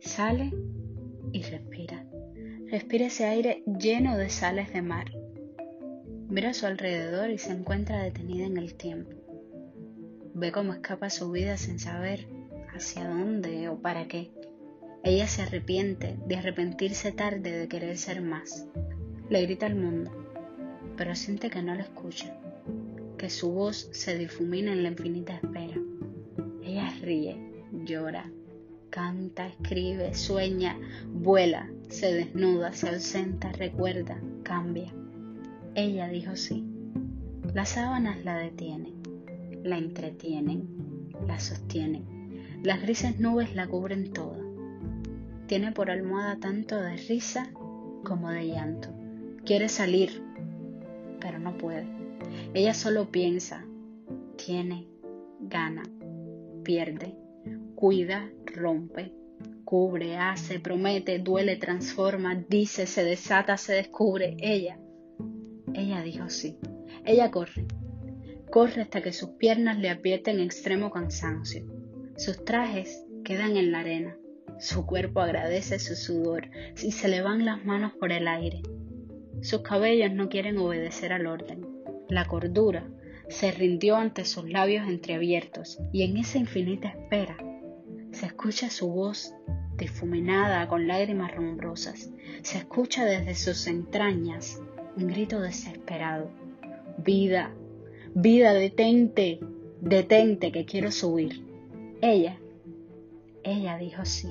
Sale y respira. Respira ese aire lleno de sales de mar. Mira a su alrededor y se encuentra detenida en el tiempo. Ve cómo escapa su vida sin saber hacia dónde o para qué. Ella se arrepiente de arrepentirse tarde de querer ser más. Le grita al mundo, pero siente que no lo escucha, que su voz se difumina en la infinita espera. Ella ríe, llora, canta, escribe, sueña, vuela, se desnuda, se ausenta, recuerda, cambia. Ella dijo sí. Las sábanas la detienen, la entretienen, la sostienen. Las grises nubes la cubren toda. Tiene por almohada tanto de risa como de llanto. Quiere salir, pero no puede. Ella solo piensa, tiene, gana, pierde, cuida, rompe, cubre, hace, promete, duele, transforma, dice, se desata, se descubre. Ella, ella dijo sí. Ella corre, corre hasta que sus piernas le aprietan extremo cansancio. Sus trajes quedan en la arena. Su cuerpo agradece su sudor y se le van las manos por el aire. Sus cabellos no quieren obedecer al orden. La cordura se rindió ante sus labios entreabiertos y en esa infinita espera se escucha su voz difuminada con lágrimas rumbrosas. Se escucha desde sus entrañas un grito desesperado. Vida, vida, detente, detente que quiero subir. Ella, ella dijo sí.